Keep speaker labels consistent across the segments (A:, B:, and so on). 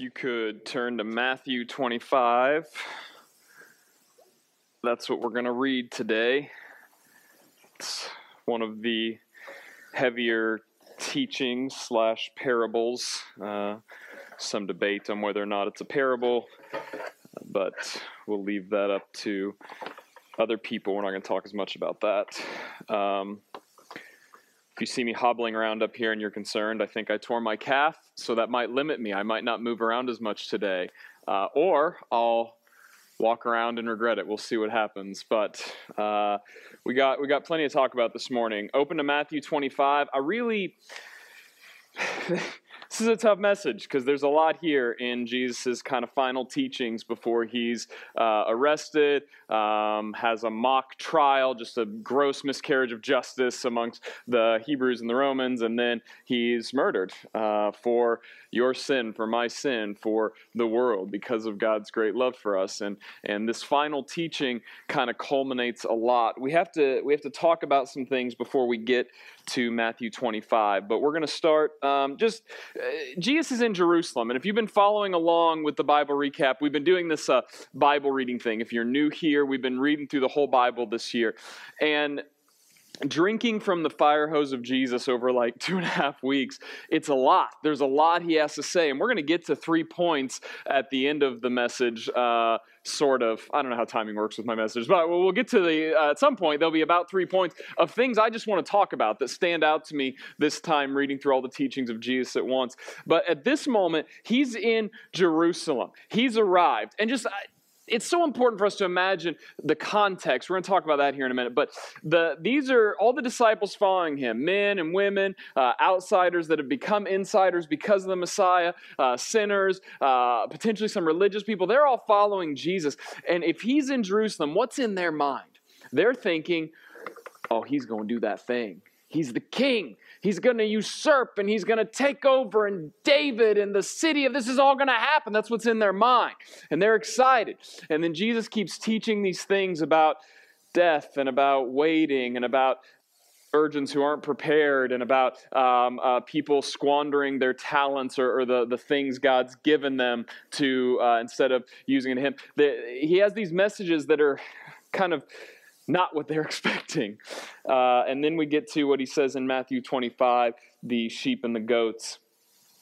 A: You could turn to Matthew 25. That's what we're going to read today. It's one of the heavier teachings slash parables. Uh, some debate on whether or not it's a parable, but we'll leave that up to other people. We're not going to talk as much about that. Um, if you see me hobbling around up here and you're concerned, I think I tore my calf, so that might limit me. I might not move around as much today. Uh, or I'll walk around and regret it. We'll see what happens. But uh, we got we got plenty to talk about this morning. Open to Matthew 25. I really this is a tough message because there's a lot here in Jesus' kind of final teachings before he's uh, arrested, um, has a mock trial, just a gross miscarriage of justice amongst the Hebrews and the Romans, and then he's murdered uh, for your sin, for my sin, for the world because of God's great love for us. And, and this final teaching kind of culminates a lot. We have to we have to talk about some things before we get to Matthew 25, but we're going to start um, just uh, Jesus is in Jerusalem. And if you've been following along with the Bible recap, we've been doing this uh, Bible reading thing. If you're new here, we've been reading through the whole Bible this year. And drinking from the fire hose of Jesus over like two and a half weeks, it's a lot. There's a lot he has to say. And we're going to get to three points at the end of the message. Uh, sort of. I don't know how timing works with my message, but we'll get to the, uh, at some point, there'll be about three points of things I just want to talk about that stand out to me this time reading through all the teachings of Jesus at once. But at this moment, he's in Jerusalem. He's arrived. And just, it's so important for us to imagine the context. We're going to talk about that here in a minute. But the, these are all the disciples following him men and women, uh, outsiders that have become insiders because of the Messiah, uh, sinners, uh, potentially some religious people. They're all following Jesus. And if he's in Jerusalem, what's in their mind? They're thinking, oh, he's going to do that thing. He's the king. He's going to usurp and he's going to take over, and David and the city of this is all going to happen. That's what's in their mind. And they're excited. And then Jesus keeps teaching these things about death and about waiting and about virgins who aren't prepared and about um, uh, people squandering their talents or, or, the, the things God's given them to uh, instead of using it him. The, he has these messages that are kind of not what they're expecting. Uh, and then we get to what he says in Matthew 25 the sheep and the goats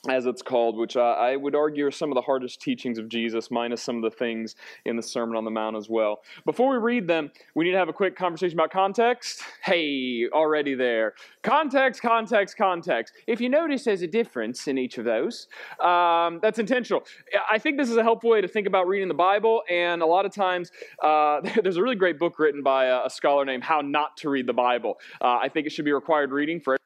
A: as it's called, which I, I, would argue are some of the hardest teachings of Jesus, minus some of the things in the Sermon on the Mount as well. Before we read them, we need to have a quick conversation about context. Hey, already there. Context, context, context. If you notice there's a difference in each of those, um, that's intentional. I think this is a helpful way to think about reading the Bible, and a lot of times uh, there's a really great book written by a, a, scholar named How Not to Read the Bible. Uh, I think it should be required reading for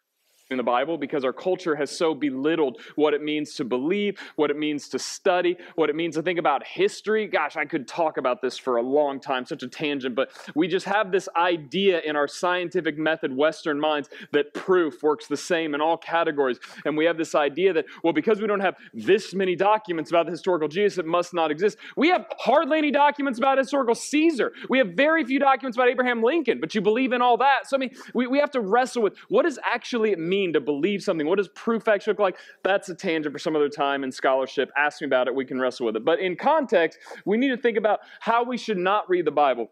A: in the Bible because our culture has so belittled what it means to believe, what it means to study, what it means to think about history. Gosh, I could talk about this for a long time, such a tangent, but we just have this idea in our scientific method, Western minds, that proof works the same in all categories. And we have this idea that, well, because we don't have this many documents about the historical Jesus, it must not exist. We have hardly any documents about historical Caesar. We have very few documents about Abraham Lincoln, but you believe in all that. So, I mean, we, we have to wrestle with what does actually it mean mean to believe something? What does proof actually look like? That's a tangent for some other time in scholarship. Ask me about it, we can wrestle with it. But in context, we need to think about how we should not read the Bible.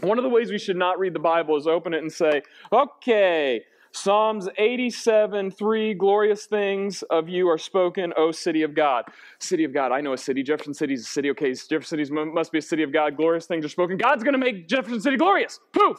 A: One of the ways we should not read the Bible is open it and say, okay, Psalms 87, 3 glorious things of you are spoken, O city of God. City of God, I know a city. Jefferson City is a city. Okay, Jefferson City must be a city of God. Glorious things are spoken. God's going to make Jefferson City glorious. Poof!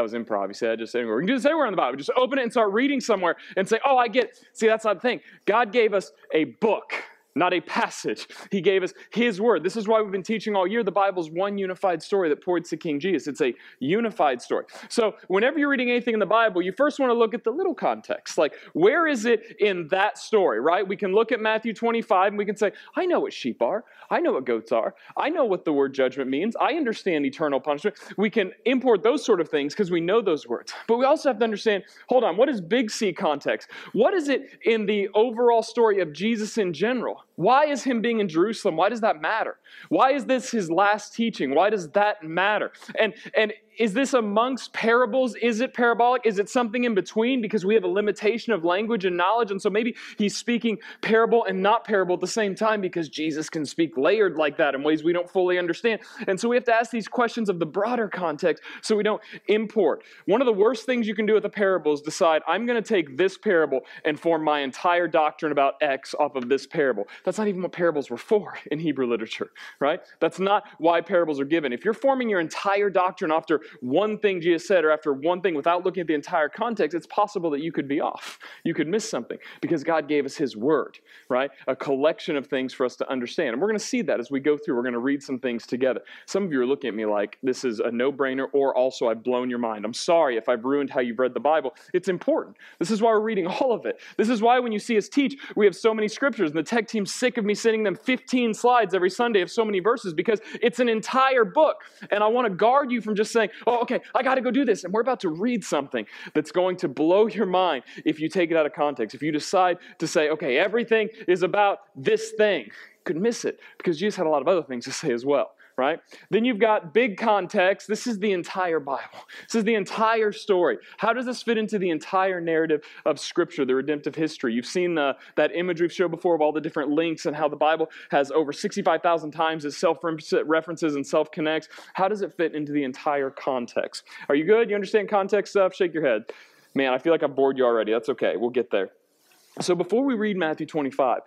A: That was improv. You said just anywhere. We can do this anywhere in the Bible. Just open it and start reading somewhere and say, oh, I get it. See, that's not the thing. God gave us a book not a passage. He gave us His word. This is why we've been teaching all year the Bible's one unified story that points to King Jesus. It's a unified story. So, whenever you're reading anything in the Bible, you first want to look at the little context. Like, where is it in that story, right? We can look at Matthew 25 and we can say, I know what sheep are. I know what goats are. I know what the word judgment means. I understand eternal punishment. We can import those sort of things because we know those words. But we also have to understand hold on, what is big C context? What is it in the overall story of Jesus in general? Why is him being in Jerusalem? Why does that matter? Why is this his last teaching? Why does that matter? And and is this amongst parables? Is it parabolic? Is it something in between because we have a limitation of language and knowledge? And so maybe he's speaking parable and not parable at the same time because Jesus can speak layered like that in ways we don't fully understand. And so we have to ask these questions of the broader context so we don't import. One of the worst things you can do with a parable is decide, I'm going to take this parable and form my entire doctrine about X off of this parable. That's not even what parables were for in Hebrew literature, right? That's not why parables are given. If you're forming your entire doctrine after one thing Jesus said or after one thing without looking at the entire context, it's possible that you could be off. You could miss something because God gave us His Word, right? A collection of things for us to understand. And we're going to see that as we go through. We're going to read some things together. Some of you are looking at me like this is a no brainer, or also I've blown your mind. I'm sorry if I've ruined how you've read the Bible. It's important. This is why we're reading all of it. This is why when you see us teach, we have so many scriptures, and the tech team's sick of me sending them 15 slides every Sunday of so many verses because it's an entire book. And I want to guard you from just saying, oh, okay, I got to go do this. And we're about to read something that's going to blow your mind if you take it out of context. If you decide to say, okay, everything is about this thing, you could miss it because Jesus had a lot of other things to say as well right? Then you've got big context. This is the entire Bible. This is the entire story. How does this fit into the entire narrative of Scripture, the redemptive history? You've seen the, that image we've showed before of all the different links and how the Bible has over 65,000 times it self references and self connects. How does it fit into the entire context? Are you good? You understand context stuff? Shake your head. Man, I feel like I've bored you already. That's okay. We'll get there. So before we read Matthew 25,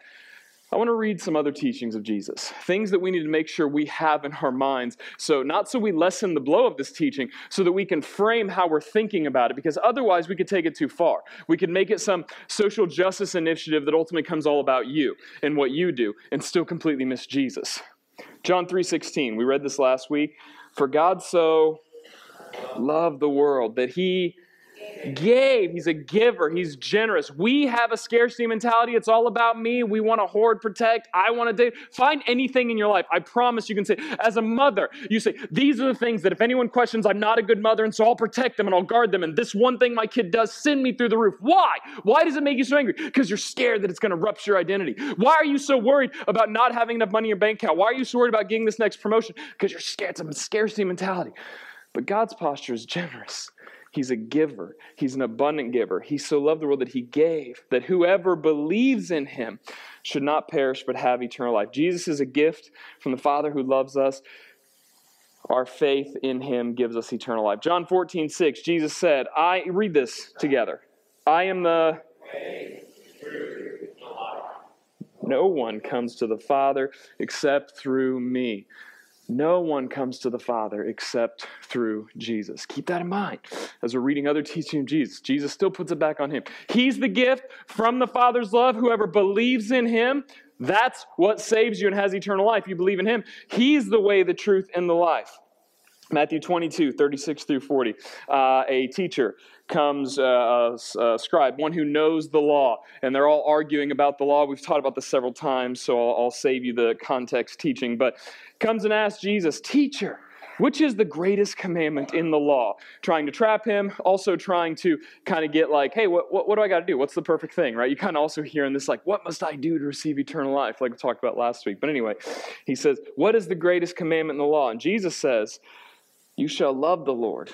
A: I want to read some other teachings of Jesus, things that we need to make sure we have in our minds. So, not so we lessen the blow of this teaching, so that we can frame how we're thinking about it, because otherwise we could take it too far. We could make it some social justice initiative that ultimately comes all about you and what you do, and still completely miss Jesus. John 3:16, we read this last week. For God so loved the world that he gave. He's a giver. He's generous. We have a scarcity mentality. It's all about me. We want to hoard, protect. I want to do. Find anything in your life. I promise you can say, as a mother, you say, these are the things that if anyone questions, I'm not a good mother, and so I'll protect them and I'll guard them. And this one thing my kid does, send me through the roof. Why? Why does it make you so angry? Because you're scared that it's going to rupture your identity. Why are you so worried about not having enough money in your bank account? Why are you so worried about getting this next promotion? Because you're scared. It's a scarcity mentality. But God's posture is generous. He's a giver. He's an abundant giver. He so loved the world that he gave, that whoever believes in him should not perish but have eternal life. Jesus is a gift from the Father who loves us. Our faith in him gives us eternal life. John 14, 6, Jesus said, I read this together. I am the no one comes to the Father except through me. No one comes to the Father except through Jesus. Keep that in mind as we're reading other teaching of Jesus. Jesus still puts it back on him. He's the gift from the Father's love. Whoever believes in him, that's what saves you and has eternal life. You believe in him. He's the way, the truth, and the life. Matthew 22, 36 through 40. Uh, a teacher comes, uh, a, scribe, one who knows the law, and they're all arguing about the law. We've taught about this several times, so I'll, I'll save you the context teaching. But comes and asks Jesus, Teacher, which is the greatest commandment in the law? Trying to trap him, also trying to kind of get like, hey, what, what, what do I got to do? What's the perfect thing, right? You kind of also hear in this, like, what must I do to receive eternal life, like we talked about last week. But anyway, he says, What is the greatest commandment in the law? And Jesus says, You shall love the Lord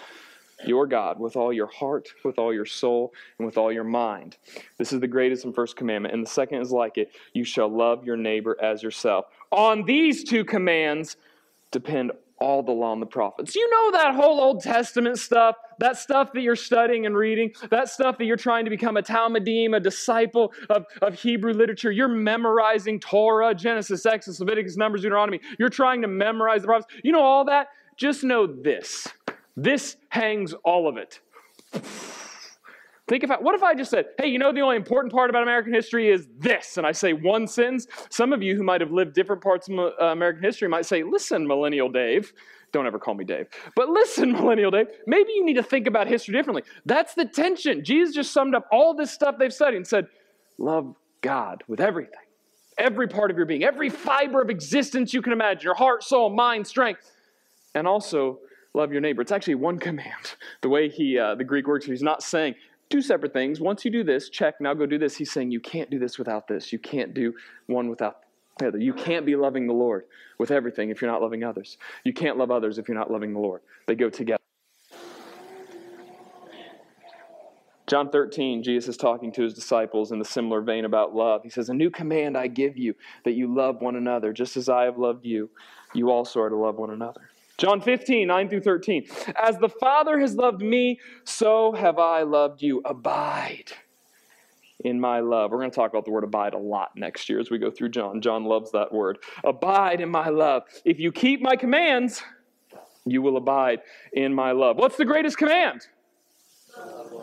A: your God with all your heart, with all your soul, and with all your mind. This is the greatest and first commandment. And the second is like it you shall love your neighbor as yourself. On these two commands depend all the law and the prophets. You know that whole Old Testament stuff, that stuff that you're studying and reading, that stuff that you're trying to become a Talmidim, a disciple of, of Hebrew literature. You're memorizing Torah, Genesis, Exodus, Leviticus, Numbers, Deuteronomy. You're trying to memorize the prophets. You know all that? Just know this this hangs all of it. Think about what if I just said, hey, you know the only important part about American history is this, and I say one sentence? Some of you who might have lived different parts of uh, American history might say, listen, Millennial Dave, don't ever call me Dave, but listen, Millennial Dave, maybe you need to think about history differently. That's the tension. Jesus just summed up all this stuff they've studied and said, love God with everything, every part of your being, every fiber of existence you can imagine, your heart, soul, mind, strength, and also love your neighbor. It's actually one command. The way he, uh, the Greek works, he's not saying two separate things. Once you do this, check, now go do this. He's saying you can't do this without this. You can't do one without the other. You can't be loving the Lord with everything if you're not loving others. You can't love others if you're not loving the Lord. They go together. John 13, Jesus is talking to his disciples in the similar vein about love. He says, A new command I give you that you love one another, just as I have loved you, you also are to love one another. John 15, 9 through 13. As the Father has loved me, so have I loved you. Abide in my love. We're going to talk about the word abide a lot next year as we go through John. John loves that word. Abide in my love. If you keep my commands, you will abide in my love. What's the greatest command?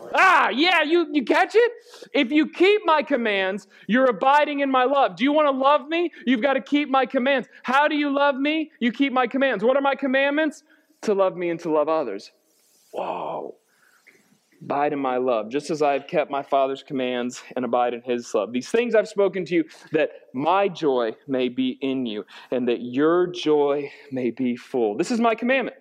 A: Ah, yeah, you, you catch it? If you keep my commands, you're abiding in my love. Do you want to love me? You've got to keep my commands. How do you love me? You keep my commands. What are my commandments? To love me and to love others. Whoa. Abide in my love, just as I have kept my Father's commands and abide in his love. These things I've spoken to you, that my joy may be in you, and that your joy may be full. This is my commandment,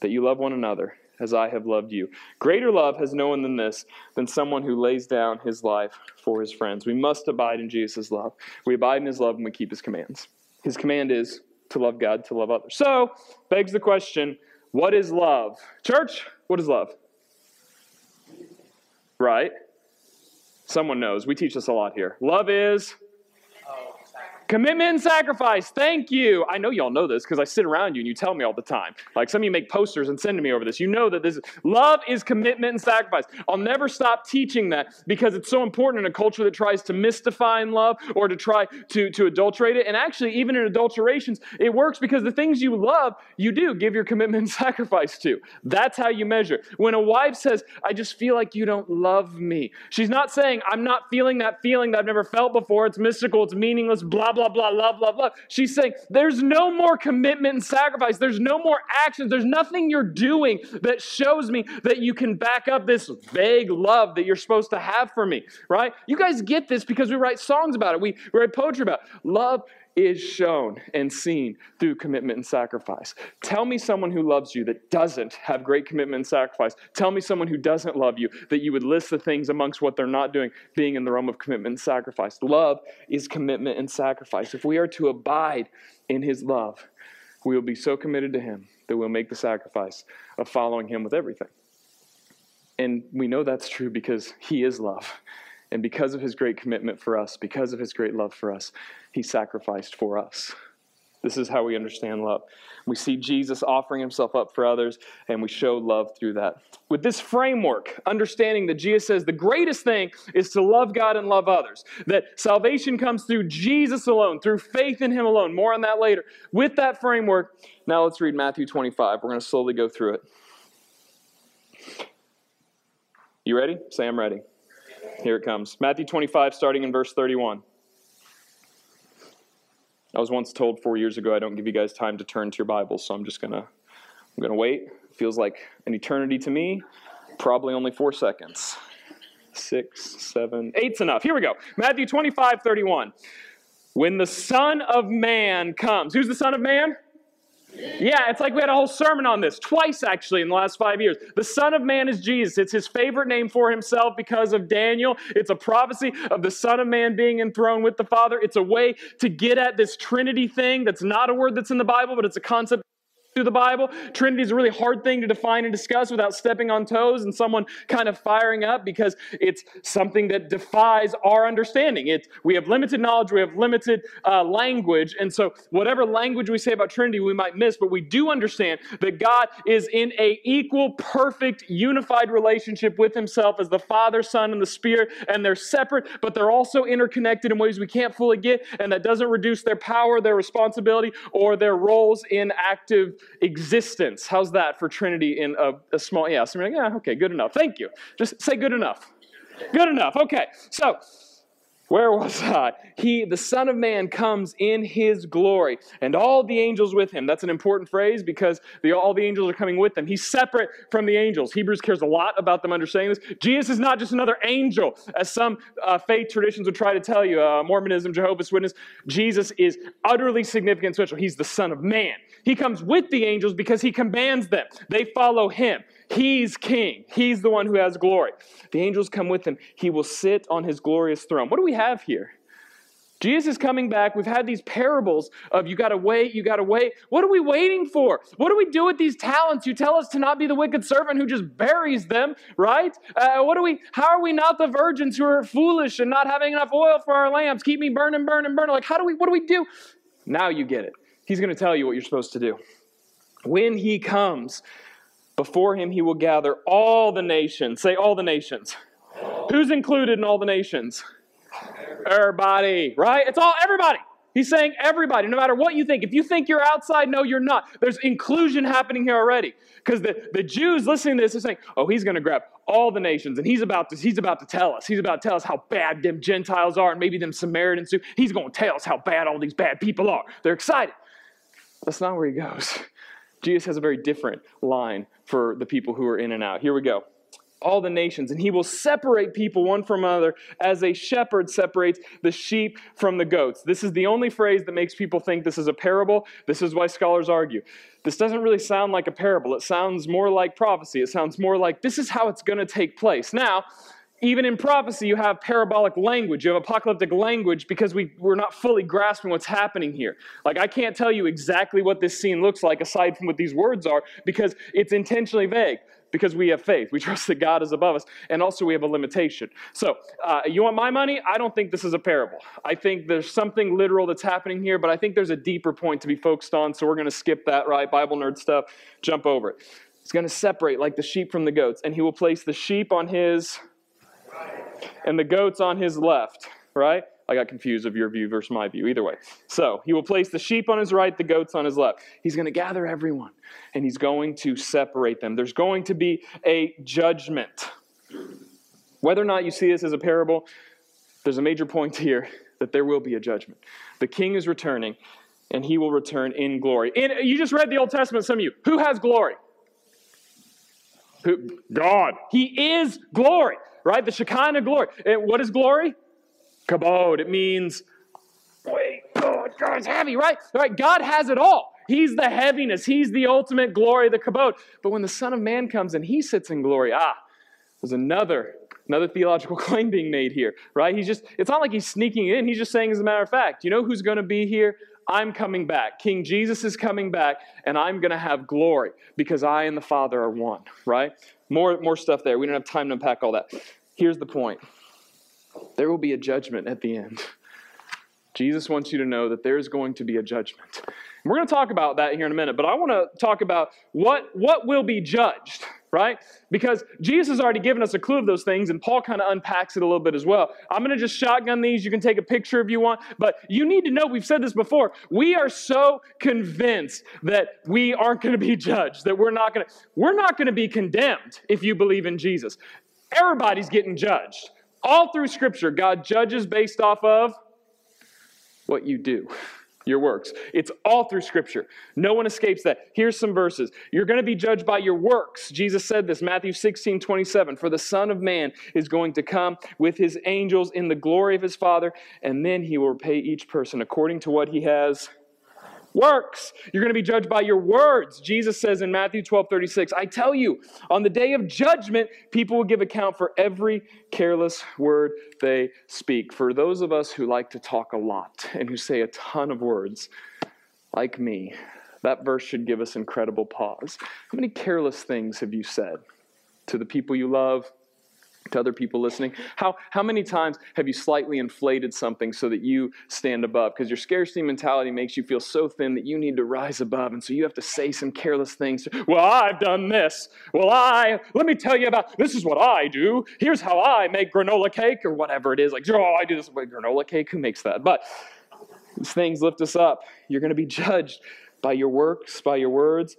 A: that you love one another as I have loved you. Greater love has no one than this, than someone who lays down his life for his friends. We must abide in Jesus' love. We abide in his love and we keep his commands. His command is to love God, to love others. So, begs the question what is love? Church, what is love? Right? Someone knows. We teach this a lot here. Love is oh. Commitment and sacrifice. Thank you. I know y'all know this because I sit around you and you tell me all the time. Like some of you make posters and send to me over this. You know that this is, love is commitment and sacrifice. I'll never stop teaching that because it's so important in a culture that tries to mystify in love or to try to, to adulterate it. And actually, even in adulterations, it works because the things you love, you do give your commitment and sacrifice to. That's how you measure. When a wife says, I just feel like you don't love me, she's not saying, I'm not feeling that feeling that I've never felt before. It's mystical, it's meaningless, blah, blah, blah, love, love, love. She's saying there's no more commitment and sacrifice. There's no more actions. There's nothing you're doing that shows me that you can back up this vague love that you're supposed to have for me, right? You guys get this because we write songs about it. We, write poetry about it. Love is shown and seen through commitment and sacrifice. Tell me someone who loves you that doesn't have great commitment and sacrifice. Tell me someone who doesn't love you that you would list the things amongst what they're not doing being in the realm of commitment and sacrifice. Love is commitment and sacrifice. If we are to abide in his love, we will be so committed to him that we'll make the sacrifice of following him with everything. And we know that's true because he is love. And because of his great commitment for us, because of his great love for us, he sacrificed for us. This is how we understand love. We see Jesus offering himself up for others, and we show love through that. With this framework, understanding that Jesus says the greatest thing is to love God and love others, that salvation comes through Jesus alone, through faith in him alone. More on that later. With that framework, now let's read Matthew 25. We're going to slowly go through it. You ready? Say, I'm ready. Here it comes. Matthew 25, starting in verse 31. I was once told four years ago I don't give you guys time to turn to your Bibles, so I'm just gonna I'm gonna wait. Feels like an eternity to me. Probably only four seconds. Six, seven, eight's enough. Here we go. Matthew 25, 31. When the Son of Man comes, who's the Son of Man? Yeah, it's like we had a whole sermon on this, twice actually in the last five years. The Son of Man is Jesus. It's his favorite name for himself because of Daniel. It's a prophecy of the Son of Man being enthroned with the Father. It's a way to get at this Trinity thing that's not a word that's in the Bible, but it's a concept through the Bible. Trinity is a really hard thing to define and discuss without stepping on toes and someone kind of firing up because it's something that defies our understanding. It's, we have limited knowledge, we have limited uh, language, and so whatever language we say about Trinity we might miss, but we do understand that God is in a equal, perfect, unified relationship with Himself as the Father, Son, and the Spirit, and they're separate, but they're also interconnected in ways we can't fully get, and that doesn't reduce their power, their responsibility, or their roles in active existence. How's that for Trinity in a, a small, yeah, so like, yeah, okay, good enough. Thank you. Just say good enough. Good enough. Okay. So, where was I? He, the Son of Man, comes in his glory, and all the angels with him. That's an important phrase because the, all the angels are coming with him. He's separate from the angels. Hebrews cares a lot about them understanding this. Jesus is not just another angel, as some uh, faith traditions would try to tell you, uh, Mormonism, Jehovah's Witness. Jesus is utterly significant special. He's the Son of Man. He comes with the angels because he commands them. They follow him. He's king. He's the one who has glory. The angels come with him. He will sit on his glorious throne. What do we have here? Jesus is coming back. We've had these parables of you got to wait, you got to wait. What are we waiting for? What do we do with these talents? You tell us to not be the wicked servant who just buries them, right? Uh, what do we? How are we not the virgins who are foolish and not having enough oil for our lamps? Keep me burning, burning, burning. Like how do we? What do we do? Now you get it. He's going to tell you what you're supposed to do. When he comes, before him he will gather all the nations. Say all the nations. Who's included in all the nations? Everybody, right? It's all everybody. He's saying everybody, no matter what you think. If you think you're outside, no, you're not. There's inclusion happening here already. Because the, the Jews listening to this are saying, oh, he's going to grab all the nations, and he's about to he's about to tell us. He's about to tell us how bad them Gentiles are, and maybe them Samaritans too. He's going to tell us how bad all these bad people are. They're excited. That's not where he goes. Jesus has a very different line for the people who are in and out. Here we go all the nations, and he will separate people one from another as a shepherd separates the sheep from the goats. This is the only phrase that makes people think this is a parable. This is why scholars argue. This doesn't really sound like a parable. It sounds more like prophecy. It sounds more like this is how it's going to take place. Now, even in prophecy, you have parabolic language, you have apocalyptic language because we, we're not fully grasping what's happening here. Like, I can't tell you exactly what this scene looks like aside from what these words are because it's intentionally vague because we have faith. We trust that God is above us. And also, we have a limitation. So, uh, you want my money? I don't think this is a parable. I think there's something literal that's happening here, but I think there's a deeper point to be focused on. So, we're going to skip that, right? Bible nerd stuff, jump over it. Going to separate like the sheep from the goats, and he will place the sheep on his and the goats on his left, right? I got confused of your view versus my view. Either way. So he will place the sheep on his right, the goats on his left. He's going to gather everyone and he's going to separate them. There's going to be a judgment. Whether or not you see this as a parable, there's a major point here that there will be a judgment. The king is returning and he will return in glory. And you just read the Old Testament, some of you. Who has glory? Who? God. He is glory, right? The Shekinah glory. What is glory? Kabod. It means, wait, God, God's heavy, right? Right? God has it all. He's the heaviness. He's the ultimate glory, the kabod. But when the Son of Man comes and he sits in glory, ah, there's another another theological claim being made here, right? He's just, it's not like he's sneaking in. He's just saying, as a matter of fact, you know who's going to be here? I'm coming back. King Jesus is coming back, and I'm going to have glory because I and the Father are one, right? More, more stuff there. We don't have time to unpack all that. Here's the point there will be a judgment at the end. Jesus wants you to know that there's going to be a judgment. And we're going to talk about that here in a minute, but I want to talk about what, what will be judged, right? Because Jesus has already given us a clue of those things, and Paul kind of unpacks it a little bit as well. I'm going to just shotgun these. You can take a picture if you want, but you need to know we've said this before. We are so convinced that we aren't going to be judged, that we're not going to, we're not going to be condemned if you believe in Jesus. Everybody's getting judged. All through Scripture, God judges based off of what you do, your works. It's all through Scripture. No one escapes that. Here's some verses. You're going to be judged by your works. Jesus said this, Matthew 16, 27. For the Son of Man is going to come with his angels in the glory of his Father, and then he will repay each person according to what he has works. You're going to be judged by your words. Jesus says in Matthew 12 36, I tell you, on the day of judgment, people will give account for every careless word they speak. For those of us who like to talk a lot and who say a ton of words, like me, that verse should give us incredible pause. How many careless things have you said to the people you love, to other people listening? How, how many times have you slightly inflated something so that you stand above? Because your scarcity mentality makes you feel so thin that you need to rise above. And so you have to say some careless things. Well, I've done this. Well, I, let me tell you about this is what I do. Here's how I make granola cake or whatever it is. Like, oh, I do this with granola cake. Who makes that? But these things lift us up. You're going to be judged by your works, by your words.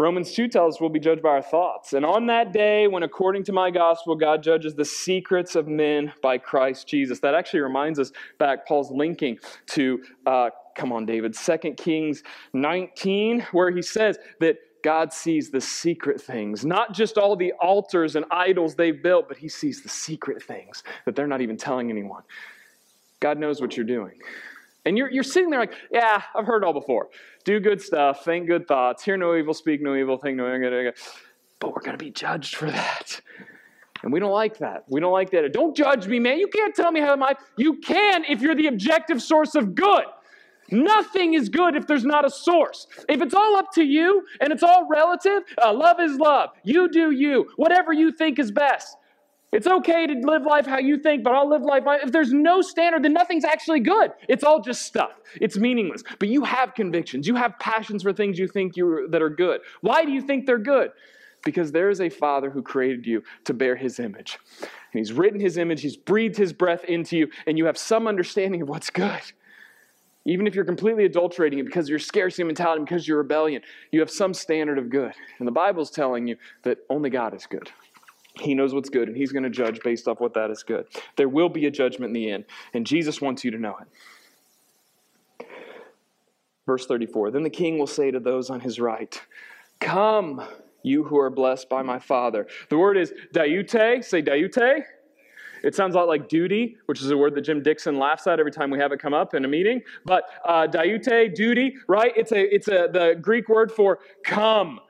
A: Romans 2 tells us we'll be judged by our thoughts. And on that day, when according to my gospel, God judges the secrets of men by Christ Jesus. That actually reminds us back, Paul's linking to, uh, come on, David, 2 Kings 19, where he says that God sees the secret things, not just all the altars and idols they've built, but he sees the secret things that they're not even telling anyone. God knows what you're doing. And you're, you're sitting there like, yeah, I've heard all before. Do good stuff, think good thoughts, hear no evil, speak no evil, think no evil. But we're going to be judged for that. And we don't like that. We don't like that. Don't judge me, man. You can't tell me how I. You can if you're the objective source of good. Nothing is good if there's not a source. If it's all up to you and it's all relative, uh, love is love. You do you. Whatever you think is best. It's okay to live life how you think, but I'll live life. If there's no standard, then nothing's actually good. It's all just stuff. It's meaningless. But you have convictions. You have passions for things you think you that are good. Why do you think they're good? Because there is a Father who created you to bear His image, and He's written His image. He's breathed His breath into you, and you have some understanding of what's good. Even if you're completely adulterating it because of your scarcity mentality, because of your rebellion, you have some standard of good. And the Bible's telling you that only God is good. He knows what's good, and He's going to judge based off what that is good. There will be a judgment in the end, and Jesus wants you to know it. Verse 34 Then the king will say to those on his right, Come, you who are blessed by my Father. The word is diute. Say diute. It sounds a lot like duty, which is a word that Jim Dixon laughs at every time we have it come up in a meeting. But uh, diute, duty, right? It's a it's a the Greek word for come.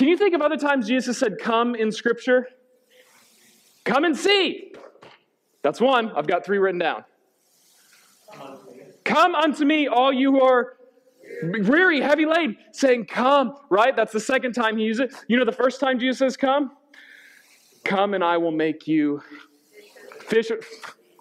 A: Can you think of other times Jesus said come in Scripture? Come and see. That's one. I've got three written down. Come unto me, all you who are weary, heavy laden, saying, Come, right? That's the second time he uses it. You know the first time Jesus says, Come? Come and I will make you fish. What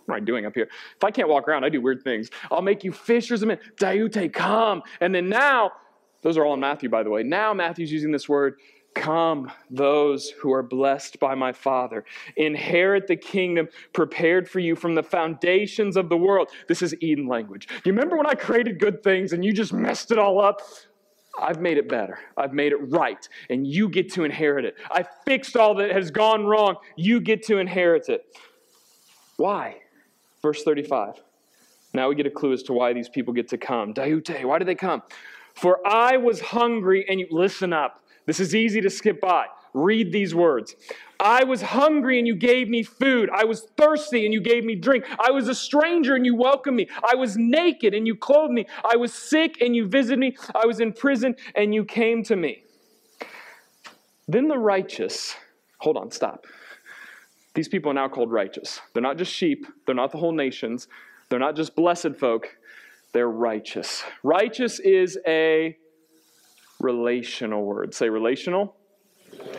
A: am I doing up here? If I can't walk around, I do weird things. I'll make you fishers of men. Diute, come. And then now, those are all in Matthew, by the way. Now Matthew's using this word Come, those who are blessed by my Father. Inherit the kingdom prepared for you from the foundations of the world. This is Eden language. You remember when I created good things and you just messed it all up? I've made it better. I've made it right, and you get to inherit it. I fixed all that has gone wrong. You get to inherit it. Why? Verse 35. Now we get a clue as to why these people get to come. Diute, why did they come? For I was hungry, and you listen up. This is easy to skip by. Read these words. I was hungry and you gave me food. I was thirsty and you gave me drink. I was a stranger and you welcomed me. I was naked and you clothed me. I was sick and you visited me. I was in prison and you came to me. Then the righteous, hold on, stop. These people are now called righteous. They're not just sheep, they're not the whole nations, they're not just blessed folk, they're righteous. Righteous is a relational word. Say relational.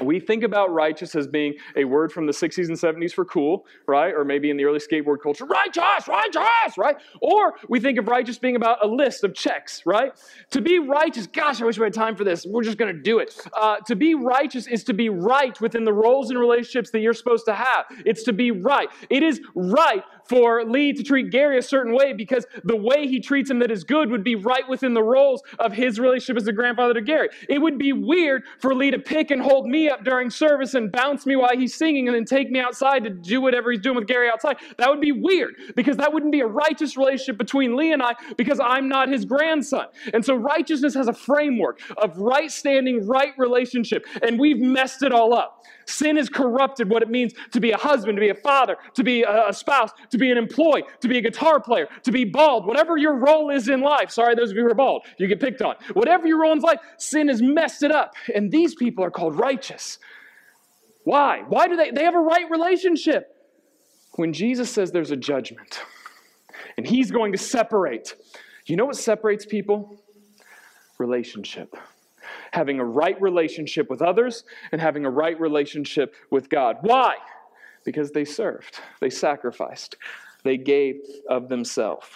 A: We think about righteous as being a word from the 60s and 70s for cool, right? Or maybe in the early skateboard culture, righteous, righteous, right? Or we think of righteous being about a list of checks, right? To be righteous, gosh, I wish we had time for this. We're just going to do it. Uh, to be righteous is to be right within the roles and relationships that you're supposed to have. It's to be right. It is right for Lee to treat Gary a certain way because the way he treats him that is good would be right within the roles of his relationship as a grandfather to Gary. It would be weird for Lee to pick and hold me up during service and bounce me while he's singing and then take me outside to do whatever he's doing with Gary outside. That would be weird because that wouldn't be a righteous relationship between Lee and I because I'm not his grandson. And so righteousness has a framework of right standing, right relationship, and we've messed it all up. Sin has corrupted what it means to be a husband, to be a father, to be a spouse, to be an employee, to be a guitar player, to be bald, whatever your role is in life. Sorry, those of you who are bald, you get picked on. Whatever your role in life, sin has messed it up. And these people are called righteous. Why? Why do they? They have a right relationship. When Jesus says there's a judgment and he's going to separate, you know what separates people? Relationship having a right relationship with others and having a right relationship with God. Why? Because they served, they sacrificed, they gave of themselves.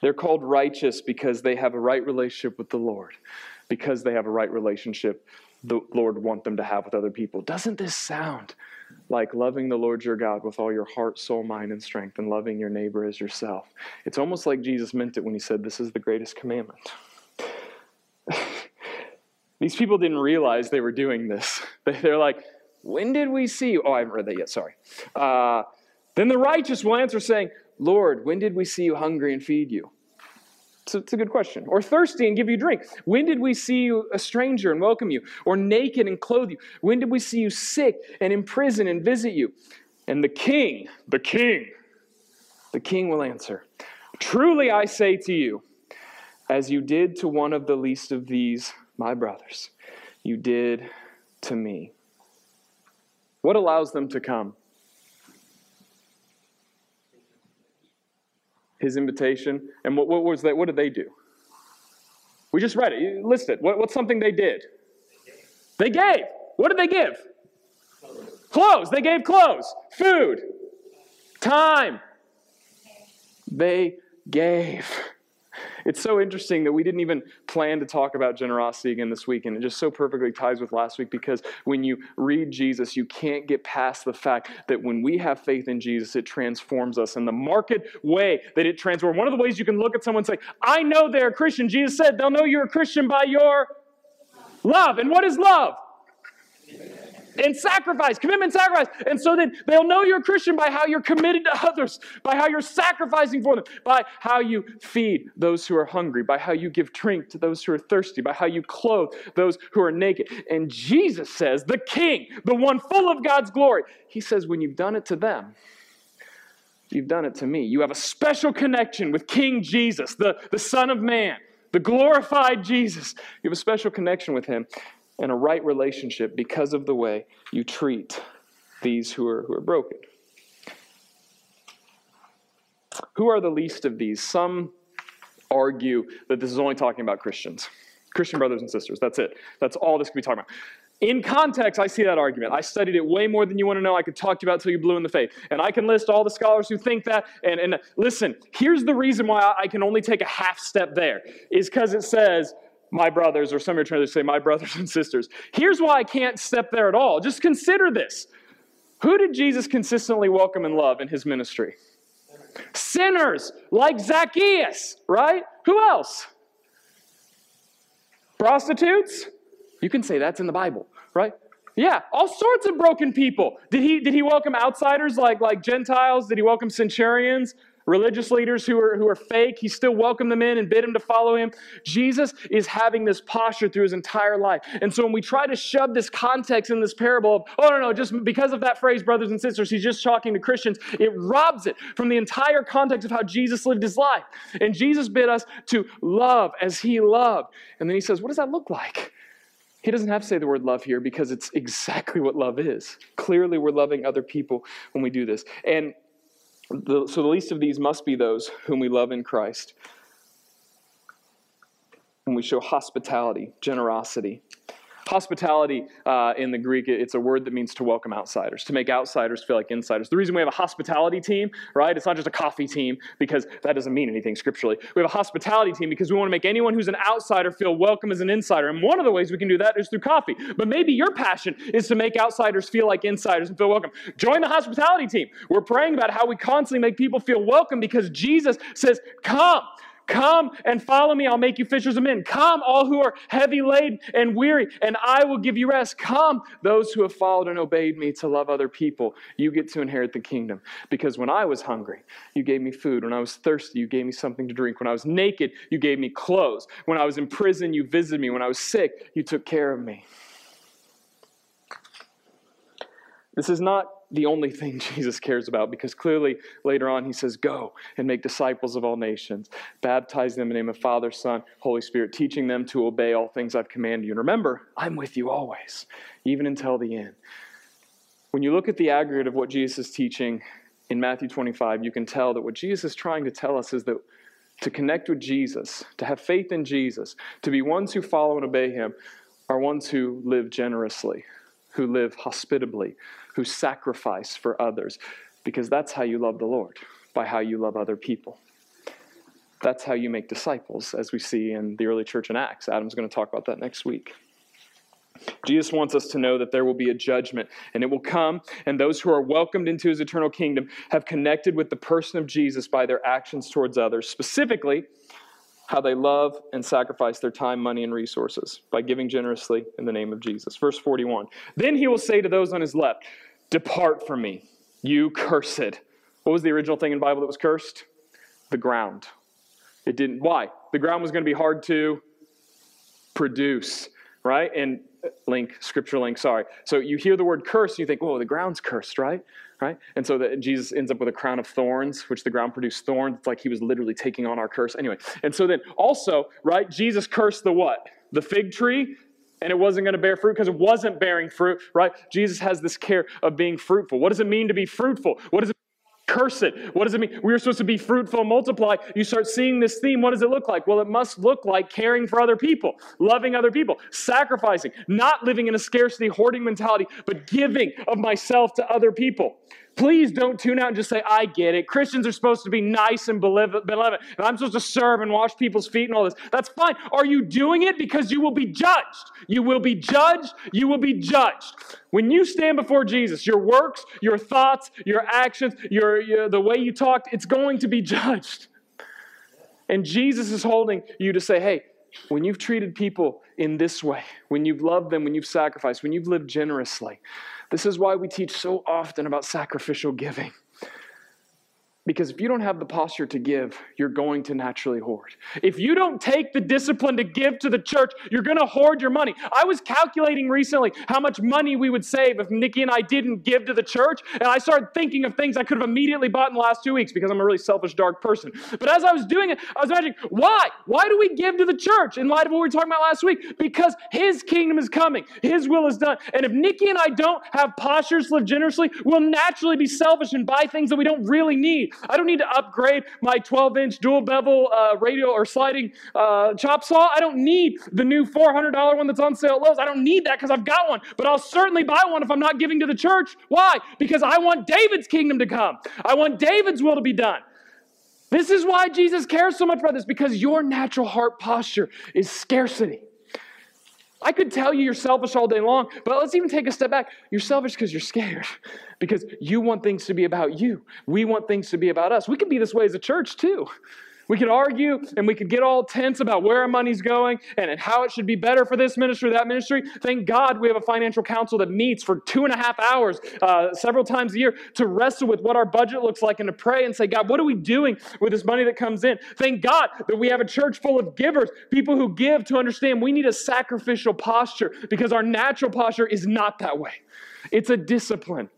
A: They're called righteous because they have a right relationship with the Lord, because they have a right relationship the Lord want them to have with other people. Doesn't this sound like loving the Lord your God with all your heart, soul, mind, and strength, and loving your neighbor as yourself? It's almost like Jesus meant it when he said, This is the greatest commandment. These people didn't realize they were doing this. They're like, when did we see you? Oh, I haven't read that yet, sorry. Uh, then the righteous will answer saying, Lord, when did we see you hungry and feed you? It's a good question. Or thirsty and give you drink. When did we see you a stranger and welcome you? Or naked and clothe you? When did we see you sick and in prison and visit you? And the king, the king, the king will answer, Truly I say to you, as you did to one of the least of these, my brothers, you did to me. What allows them to come? His invitation. And what, what was that? What did they do? We just read it. List it. What, what's something they did? They gave. What did they give? Clothes. They gave clothes. Food. Time. They gave. It's so interesting that we didn't even plan to talk about generosity again this week, and it just so perfectly ties with last week because when you read Jesus, you can't get past the fact that when we have faith in Jesus, it transforms us. And the market way that it transforms, one of the ways you can look at someone and say, I know they're a Christian. Jesus said they'll know you're a Christian by your love. And what is love? And sacrifice, commitment, sacrifice. And so then they'll know you're a Christian by how you're committed to others, by how you're sacrificing for them, by how you feed those who are hungry, by how you give drink to those who are thirsty, by how you clothe those who are naked. And Jesus says, the King, the one full of God's glory, he says, when you've done it to them, you've done it to me. You have a special connection with King Jesus, the, the Son of Man, the glorified Jesus. You have a special connection with him and a right relationship because of the way you treat these who are, who are broken. Who are the least of these? Some argue that this is only talking about Christians, Christian brothers and sisters. That's it. That's all this could be talking about. In context, I see that argument. I studied it way more than you want to know. I could talk to you about till you blue in the face. And I can list all the scholars who think that. And, and listen, here's the reason why I can only take a half step there, is because it says my brothers, or some of your translators say my brothers and sisters. Here's why I can't step there at all. Just consider this. Who did Jesus consistently welcome and love in his ministry? Sinners, like Zacchaeus, right? Who else? Prostitutes? You can say that's in the Bible, right? Yeah, all sorts of broken people. Did he, did he welcome outsiders like, like Gentiles? Did he welcome centurions? Religious leaders who are, who are fake, he still welcomed them in and bid them to follow him. Jesus is having this posture through his entire life. And so when we try to shove this context in this parable of, oh, no, no, just because of that phrase, brothers and sisters, he's just talking to Christians, it robs it from the entire context of how Jesus lived his life. And Jesus bid us to love as he loved. And then he says, what does that look like? He doesn't have to say the word love here because it's exactly what love is. Clearly, we're loving other people when we do this. And the, so the least of these must be those whom we love in Christ. When we show hospitality, generosity, Hospitality uh, in the Greek, it's a word that means to welcome outsiders, to make outsiders feel like insiders. The reason we have a hospitality team, right? It's not just a coffee team because that doesn't mean anything scripturally. We have a hospitality team because we want to make anyone who's an outsider feel welcome as an insider. And one of the ways we can do that is through coffee. But maybe your passion is to make outsiders feel like insiders and feel welcome. Join the hospitality team. We're praying about how we constantly make people feel welcome because Jesus says, Come. Come and follow me. I'll make you fishers of men. Come, all who are heavy laden and weary, and I will give you rest. Come, those who have followed and obeyed me to love other people. You get to inherit the kingdom. Because when I was hungry, you gave me food. When I was thirsty, you gave me something to drink. When I was naked, you gave me clothes. When I was in prison, you visited me. When I was sick, you took care of me. This is not the only thing Jesus cares about because clearly later on he says, Go and make disciples of all nations, baptize them in the name of Father, Son, Holy Spirit, teaching them to obey all things I've commanded you. And remember, I'm with you always, even until the end. When you look at the aggregate of what Jesus is teaching in Matthew 25, you can tell that what Jesus is trying to tell us is that to connect with Jesus, to have faith in Jesus, to be ones who follow and obey him, are ones who live generously, who live hospitably, who sacrifice for others, because that's how you love the Lord, by how you love other people. That's how you make disciples, as we see in the early church in Acts. Adam's going to talk about that next week. Jesus wants us to know that there will be a judgment, and it will come, and those who are welcomed into his eternal kingdom have connected with the person of Jesus by their actions towards others, specifically how they love and sacrifice their time, money, and resources by giving generously in the name of Jesus. Verse 41 Then he will say to those on his left, Depart from me, you cursed. What was the original thing in Bible that was cursed? The ground. It didn't. Why? The ground was going to be hard to produce, right? And uh, link, scripture link, sorry. So you hear the word curse, and you think, whoa, the ground's cursed, right? Right? And so that Jesus ends up with a crown of thorns, which the ground produced thorns. It's like he was literally taking on our curse. Anyway, and so then also, right, Jesus cursed the what? The fig tree and it wasn't going to bear fruit because it wasn't bearing fruit, right? Jesus has this care of being fruitful. What does it mean to be fruitful? What does it curse it. What does it mean? We are supposed to be fruitful, multiply. You start seeing this theme. What does it look like? Well, it must look like caring for other people, loving other people, sacrificing, not living in a scarcity, hoarding mentality, but giving of myself to other people. Please don't tune out and just say, I get it. Christians are supposed to be nice and beloved, and I'm supposed to serve and wash people's feet and all this. That's fine. Are you doing it? Because you will be judged. You will be judged. You will be judged. When you stand before Jesus, your works, your thoughts, your actions, your, your the way you talked, it's going to be judged. And Jesus is holding you to say, hey, when you've treated people in this way, when you've loved them, when you've sacrificed, when you've lived generously, this is why we teach so often about sacrificial giving. Because if you don't have the posture to give, you're going to naturally hoard. If you don't take the discipline to give to the church, you're going to hoard your money. I was calculating recently how much money we would save if Nikki and I didn't give to the church, and I started thinking of things I could have immediately bought in the last two weeks because I'm a really selfish, dark person. But as I was doing it, I was imagining, why? Why do we give to the church in light of what we were talking about last week? Because His kingdom is coming, His will is done. And if Nikki and I don't have postures to live generously, we'll naturally be selfish and buy things that we don't really need. I don't need to upgrade my 12 inch dual bevel uh, radial or sliding uh, chop saw. I don't need the new $400 one that's on sale at Lowe's. I don't need that because I've got one. But I'll certainly buy one if I'm not giving to the church. Why? Because I want David's kingdom to come, I want David's will to be done. This is why Jesus cares so much about this because your natural heart posture is scarcity. I could tell you you're selfish all day long, but let's even take a step back. You're selfish because you're scared, because you want things to be about you. We want things to be about us. We could be this way as a church too. We could argue and we could get all tense about where our money's going and how it should be better for this ministry, that ministry. Thank God we have a financial council that meets for two and a half hours uh, several times a year to wrestle with what our budget looks like and to pray and say, God, what are we doing with this money that comes in? Thank God that we have a church full of givers, people who give to understand we need a sacrificial posture because our natural posture is not that way. It's a discipline.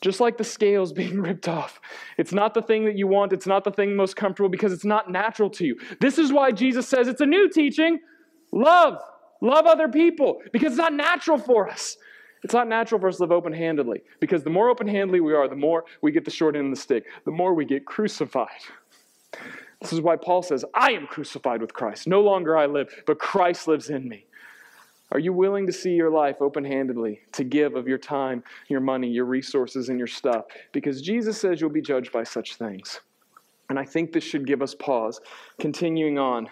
A: Just like the scales being ripped off. It's not the thing that you want, it's not the thing most comfortable because it's not natural to you. This is why Jesus says it's a new teaching love. Love other people because it's not natural for us. It's not natural for us to live open handedly because the more open handedly we are, the more we get the short end of the stick, the more we get crucified. This is why Paul says, I am crucified with Christ. No longer I live, but Christ lives in me. Are you willing to see your life open handedly, to give of your time, your money, your resources, and your stuff? Because Jesus says you'll be judged by such things. And I think this should give us pause. Continuing on.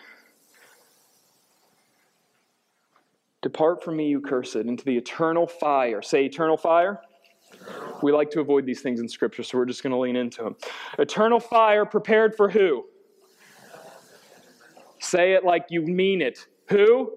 A: Depart from me, you cursed, into the eternal fire. Say eternal fire. We like to avoid these things in Scripture, so we're just going to lean into them. Eternal fire prepared for who? Say it like you mean it. Who?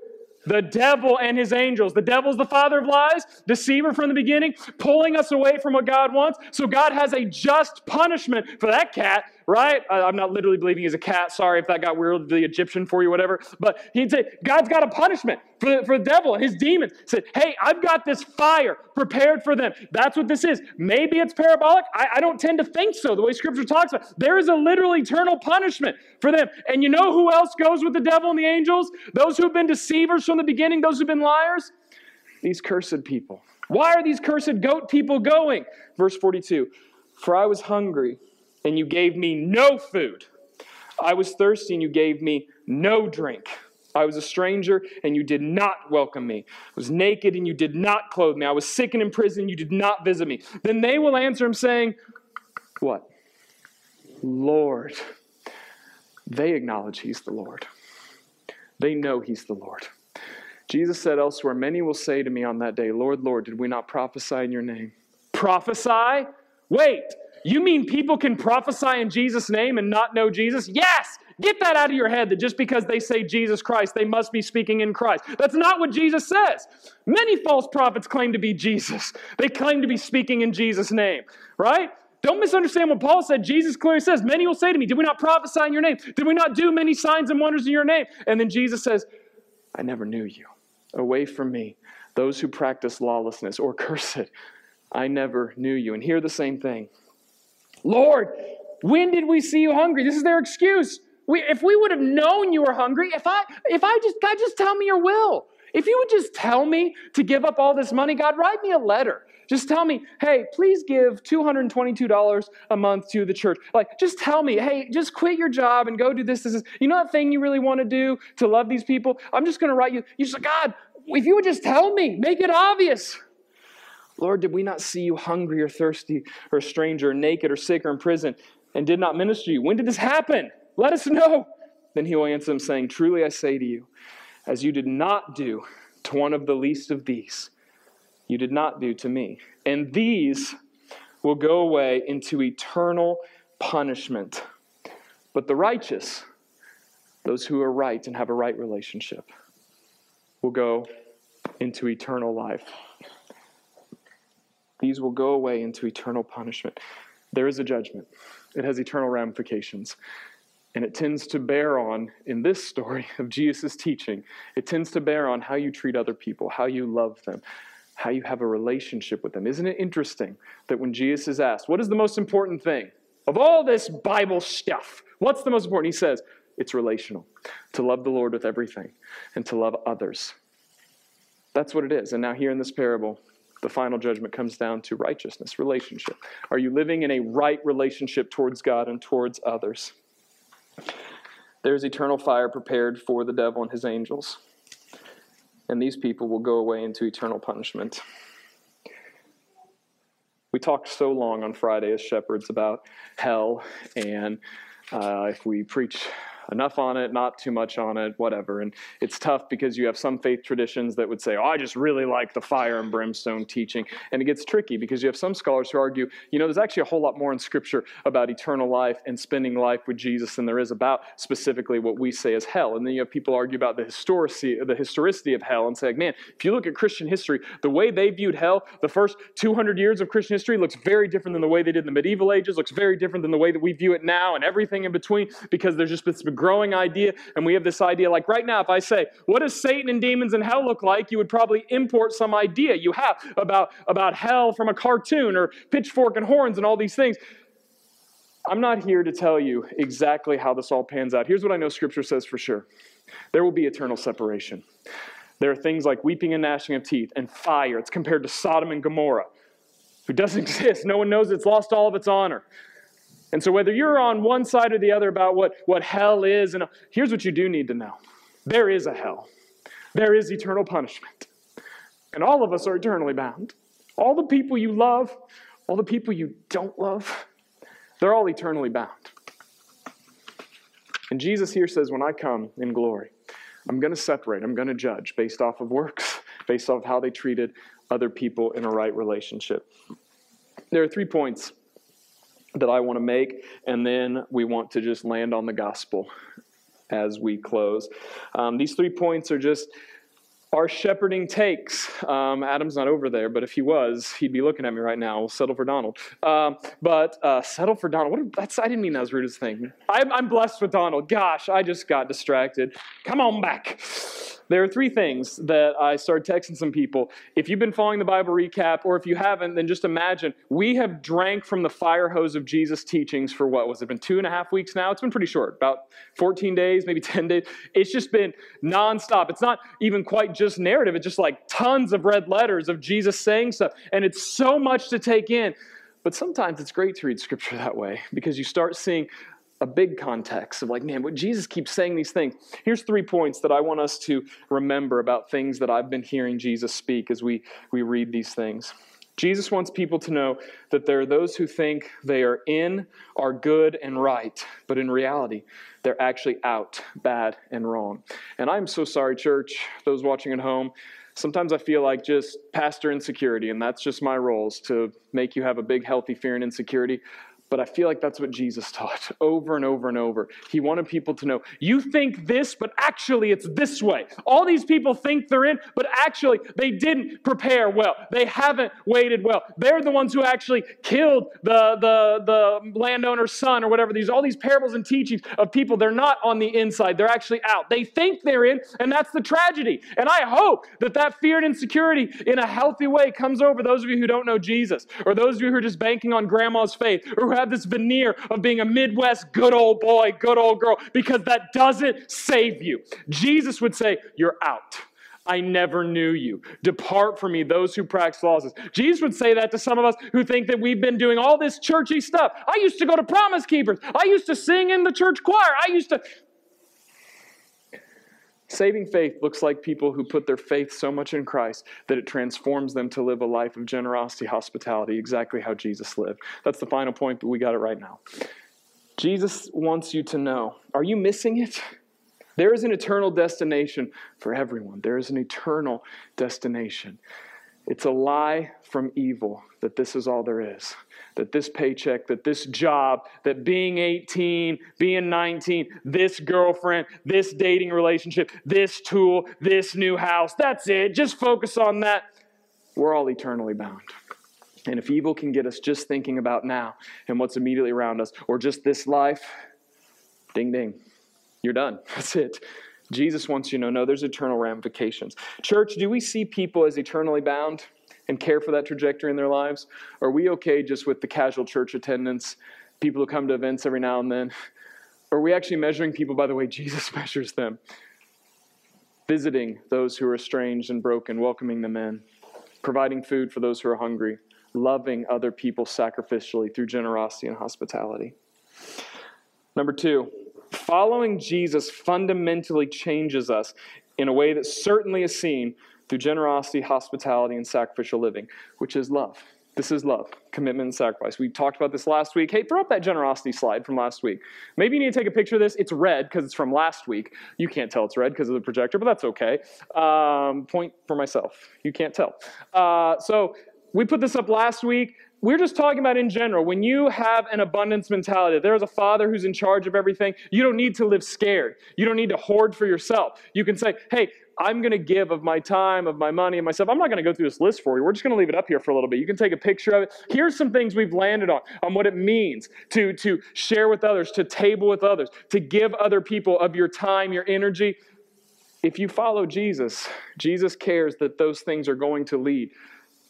A: The devil and his angels. The devil's the father of lies, deceiver from the beginning, pulling us away from what God wants. So God has a just punishment for that cat right? I'm not literally believing he's a cat. Sorry if that got weird, the Egyptian for you, whatever. But he'd say, God's got a punishment for the, for the devil and his demons. He said, hey, I've got this fire prepared for them. That's what this is. Maybe it's parabolic. I, I don't tend to think so, the way Scripture talks about There is a literal eternal punishment for them. And you know who else goes with the devil and the angels? Those who've been deceivers from the beginning, those who've been liars? These cursed people. Why are these cursed goat people going? Verse 42 For I was hungry and you gave me no food. I was thirsty, and you gave me no drink. I was a stranger, and you did not welcome me. I was naked, and you did not clothe me. I was sick and in prison, and you did not visit me. Then they will answer him, saying, What? Lord. They acknowledge he's the Lord. They know he's the Lord. Jesus said elsewhere, Many will say to me on that day, Lord, Lord, did we not prophesy in your name? Prophesy? Wait, you mean people can prophesy in Jesus' name and not know Jesus? Yes! Get that out of your head that just because they say Jesus Christ, they must be speaking in Christ. That's not what Jesus says. Many false prophets claim to be Jesus, they claim to be speaking in Jesus' name, right? Don't misunderstand what Paul said. Jesus clearly says, Many will say to me, Did we not prophesy in your name? Did we not do many signs and wonders in your name? And then Jesus says, I never knew you. Away from me, those who practice lawlessness or curse it. I never knew you. And hear the same thing. Lord, when did we see you hungry? This is their excuse. We, if we would have known you were hungry, if I, if I just, God, just tell me your will. If you would just tell me to give up all this money, God, write me a letter. Just tell me, hey, please give $222 a month to the church. Like, just tell me, hey, just quit your job and go do this, this, this. You know that thing you really want to do to love these people? I'm just going to write you. You just, God, if you would just tell me, make it obvious. Lord, did we not see you hungry or thirsty or a stranger, or naked or sick or in prison, and did not minister to you? When did this happen? Let us know. Then he will answer them, saying, Truly I say to you, as you did not do to one of the least of these, you did not do to me. And these will go away into eternal punishment. But the righteous, those who are right and have a right relationship, will go into eternal life. These will go away into eternal punishment. There is a judgment, it has eternal ramifications. And it tends to bear on, in this story of Jesus' teaching, it tends to bear on how you treat other people, how you love them, how you have a relationship with them. Isn't it interesting that when Jesus is asked, What is the most important thing of all this Bible stuff? What's the most important? He says, It's relational. To love the Lord with everything and to love others. That's what it is. And now, here in this parable, the final judgment comes down to righteousness, relationship. Are you living in a right relationship towards God and towards others? There's eternal fire prepared for the devil and his angels and these people will go away into eternal punishment. We talked so long on Friday as shepherds about hell, and uh, if we preach enough on it, not too much on it, whatever. And it's tough because you have some faith traditions that would say, oh, I just really like the fire and brimstone teaching. And it gets tricky because you have some scholars who argue, you know, there's actually a whole lot more in Scripture about eternal life and spending life with Jesus than there is about specifically what we say is hell. And then you have people argue about the historicity, the historicity of hell and say, man, if you look at Christian history, the way they viewed hell, the first 200 years of Christian history looks very different than the way they did in the medieval ages, looks very different than the way that we view it now and everything in between because there's just this growing idea, and we have this idea like right now, if I say, What does Satan and demons in hell look like? you would probably import some idea you have about, about hell from a cartoon or pitchfork and horns and all these things. I'm not here to tell you exactly how this all pans out. Here's what I know Scripture says for sure there will be eternal separation. There are things like weeping and gnashing of teeth and fire. It's compared to Sodom and Gomorrah, who doesn't exist. No one knows it's lost all of its honor. And so, whether you're on one side or the other about what, what hell is, and here's what you do need to know there is a hell, there is eternal punishment. And all of us are eternally bound. All the people you love, all the people you don't love, they're all eternally bound. And Jesus here says, When I come in glory, I'm going to separate, I'm going to judge based off of works, based off of how they treated other people in a right relationship. There are three points that I want to make, and then we want to just land on the gospel as we close. Um, these three points are just our shepherding takes. Um, Adam's not over there, but if he was, he'd be looking at me right now. We'll settle for Donald. Um, but uh, settle for Donald. What, that's, I didn't mean that was rude as thing. I'm, I'm blessed with Donald. Gosh, I just got distracted. Come on back. There are three things that I started texting some people. If you've been following the Bible recap, or if you haven't, then just imagine we have drank from the fire hose of Jesus' teachings for what was it been two and a half weeks now? It's been pretty short, about 14 days, maybe 10 days. It's just been nonstop. It's not even quite just narrative, it's just like tons of red letters of Jesus saying stuff. And it's so much to take in. But sometimes it's great to read scripture that way because you start seeing a big context of like, man, what Jesus keeps saying these things. Here's three points that I want us to remember about things that I've been hearing Jesus speak as we, we read these things. Jesus wants people to know that there are those who think they are in, are good and right, but in reality, they're actually out, bad and wrong. And I'm so sorry, church, those watching at home. Sometimes I feel like just pastor insecurity, and that's just my role is to make you have a big, healthy fear and insecurity. But I feel like that's what Jesus taught over and over and over. He wanted people to know, you think this, but actually it's this way. All these people think they're in, but actually they didn't prepare well. They haven't waited well. They're the ones who actually killed the, the, the landowner's son or whatever. These all these parables and teachings of people, they're not on the inside. They're actually out. They think they're in, and that's the tragedy. And I hope that that fear and insecurity in a healthy way comes over those of you who don't know Jesus, or those of you who are just banking on grandma's faith, or have this veneer of being a Midwest good old boy, good old girl, because that doesn't save you. Jesus would say, You're out. I never knew you. Depart from me, those who practice lawlessness. Jesus would say that to some of us who think that we've been doing all this churchy stuff. I used to go to Promise Keepers. I used to sing in the church choir. I used to. Saving faith looks like people who put their faith so much in Christ that it transforms them to live a life of generosity, hospitality, exactly how Jesus lived. That's the final point, but we got it right now. Jesus wants you to know are you missing it? There is an eternal destination for everyone. There is an eternal destination. It's a lie from evil that this is all there is. That this paycheck, that this job, that being 18, being 19, this girlfriend, this dating relationship, this tool, this new house, that's it. Just focus on that. We're all eternally bound. And if evil can get us just thinking about now and what's immediately around us, or just this life, ding ding. You're done. That's it. Jesus wants you to know, no, there's eternal ramifications. Church, do we see people as eternally bound and care for that trajectory in their lives? Are we okay just with the casual church attendance, people who come to events every now and then? Are we actually measuring people by the way Jesus measures them? Visiting those who are estranged and broken, welcoming them in, providing food for those who are hungry, loving other people sacrificially through generosity and hospitality. Number two, Following Jesus fundamentally changes us in a way that certainly is seen through generosity, hospitality, and sacrificial living, which is love. This is love, commitment, and sacrifice. We talked about this last week. Hey, throw up that generosity slide from last week. Maybe you need to take a picture of this. It's red because it's from last week. You can't tell it's red because of the projector, but that's okay. Um, point for myself. You can't tell. Uh, so we put this up last week we're just talking about in general. When you have an abundance mentality, there is a father who's in charge of everything. You don't need to live scared. You don't need to hoard for yourself. You can say, hey, I'm going to give of my time, of my money, and myself. I'm not going to go through this list for you. We're just going to leave it up here for a little bit. You can take a picture of it. Here's some things we've landed on, on what it means to, to share with others, to table with others, to give other people of your time, your energy. If you follow Jesus, Jesus cares that those things are going to lead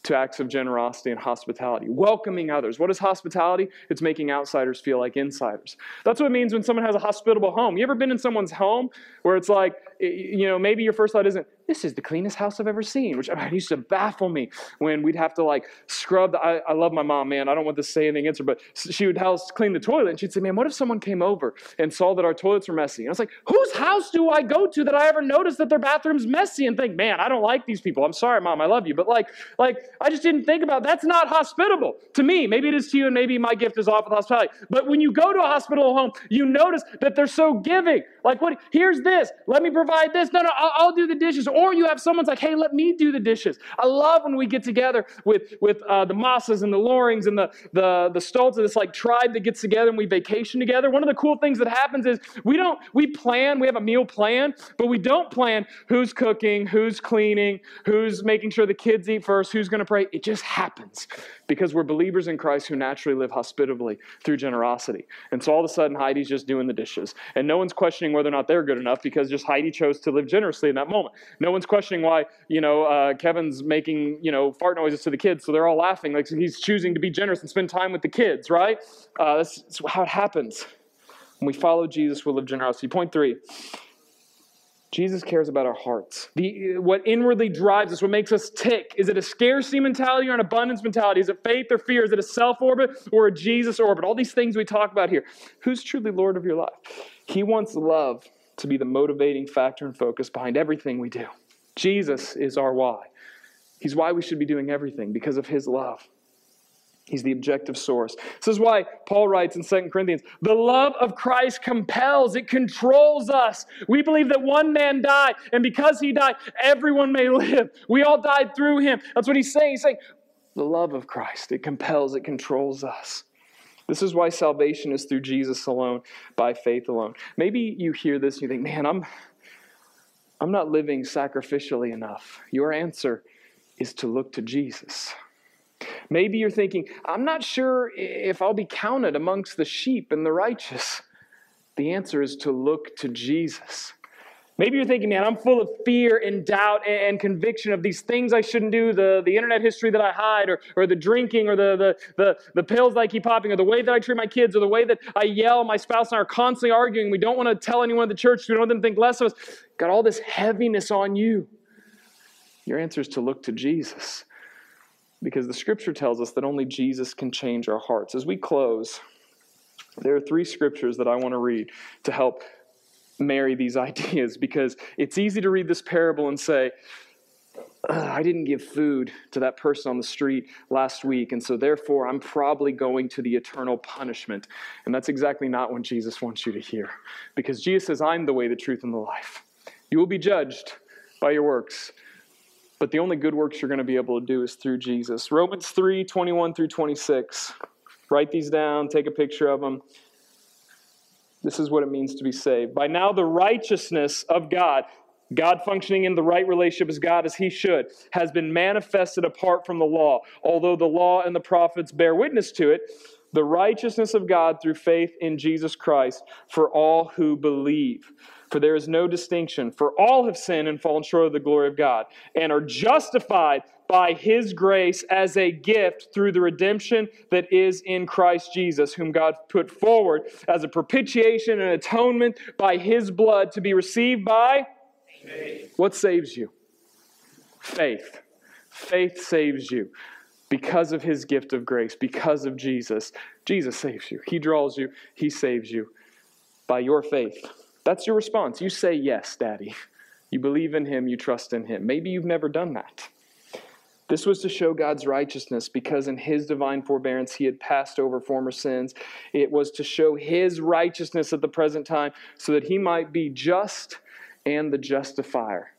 A: to acts of generosity and hospitality, welcoming others. What is hospitality? It's making outsiders feel like insiders. That's what it means when someone has a hospitable home. You ever been in someone's home where it's like, you know, maybe your first thought isn't, this is the cleanest house I've ever seen, which I used to baffle me when we'd have to like scrub. The, I, I, love my mom, man. I don't want to say anything against her, but she would house clean the toilet and she'd say, man, what if someone came over and saw that our toilets were messy? And I was like, whose house do I go to that I ever noticed that their bathroom's messy and think, man, I don't like these people. I'm sorry, mom, I love you. But like, like I just didn't think about that's not hospitable to me. Maybe it is to you and maybe my gift is off with hospitality. But when you go to a hospital home, you notice that they're so giving. Like what, here's this, let me provide this. No, no, I'll, I'll do the dishes. Or you have someone's like, hey, let me do the dishes. I love when we get together with, with uh, the Mosses and the Lorings and the, the, the Stoltz, of this like tribe that gets together and we vacation together. One of the cool things that happens is we don't, we plan, we have a meal plan, but we don't plan who's cooking, who's cleaning, who's making sure the kids eat first, who's going to pray. It just happens because we're believers in Christ who naturally live hospitably through generosity. And so all of a sudden, Heidi's just doing the dishes. And no one's questioning whether or not they're good enough because just Heidi chose to live generously in that moment. No one's questioning why, you know, uh, Kevin's making, you know, fart noises to the kids. So they're all laughing. Like he's choosing to be generous and spend time with the kids, right? Uh, that's, that's how it happens. When we follow Jesus, we'll live generosity. Point three Jesus cares about our hearts. The, what inwardly drives us, what makes us tick. Is it a scarcity mentality or an abundance mentality? Is it faith or fear? Is it a self orbit or a Jesus orbit? All these things we talk about here. Who's truly Lord of your life? He wants love to be the motivating factor and focus behind everything we do. Jesus is our why. He's why we should be doing everything because of his love. He's the objective source. This is why Paul writes in 2 Corinthians the love of Christ compels, it controls us. We believe that one man died, and because he died, everyone may live. We all died through him. That's what he's saying. He's saying, the love of Christ, it compels, it controls us. This is why salvation is through Jesus alone, by faith alone. Maybe you hear this and you think, man, I'm, I'm not living sacrificially enough. Your answer is to look to Jesus. Maybe you're thinking, I'm not sure if I'll be counted amongst the sheep and the righteous. The answer is to look to Jesus. Maybe you're thinking, man, I'm full of fear and doubt and conviction of these things I shouldn't do, the, the internet history that I hide, or, or the drinking, or the, the, the, the pills that I keep popping, or the way that I treat my kids, or the way that I yell. My spouse and I are constantly arguing. We don't want to tell anyone at the church. We don't want them to think less of us. Got all this heaviness on you. Your answer is to look to Jesus because the scripture tells us that only Jesus can change our hearts. As we close, there are three scriptures that I want to read to help marry these ideas because it's easy to read this parable and say, I didn't give food to that person on the street last week, and so therefore I'm probably going to the eternal punishment. And that's exactly not what Jesus wants you to hear. Because Jesus says, I'm the way, the truth, and the life. You will be judged by your works. But the only good works you're going to be able to do is through Jesus. Romans 3 21 through 26. Write these down, take a picture of them. This is what it means to be saved. By now, the righteousness of God, God functioning in the right relationship as God as He should, has been manifested apart from the law. Although the law and the prophets bear witness to it, the righteousness of God through faith in Jesus Christ for all who believe. For there is no distinction, for all have sinned and fallen short of the glory of God, and are justified by his grace as a gift through the redemption that is in Christ Jesus, whom God put forward as a propitiation and atonement by his blood to be received by faith. What saves you? Faith. Faith saves you because of his gift of grace, because of Jesus. Jesus saves you. He draws you, he saves you by your faith. That's your response. You say yes, Daddy. You believe in Him, you trust in Him. Maybe you've never done that. This was to show God's righteousness because in His divine forbearance He had passed over former sins. It was to show His righteousness at the present time so that He might be just and the justifier.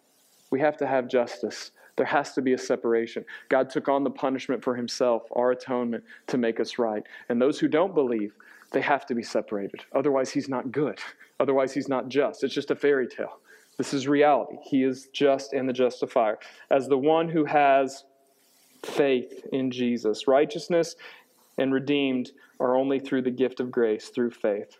A: We have to have justice. There has to be a separation. God took on the punishment for Himself, our atonement, to make us right. And those who don't believe, they have to be separated. Otherwise, He's not good. Otherwise, he's not just. It's just a fairy tale. This is reality. He is just and the justifier. As the one who has faith in Jesus, righteousness and redeemed are only through the gift of grace, through faith.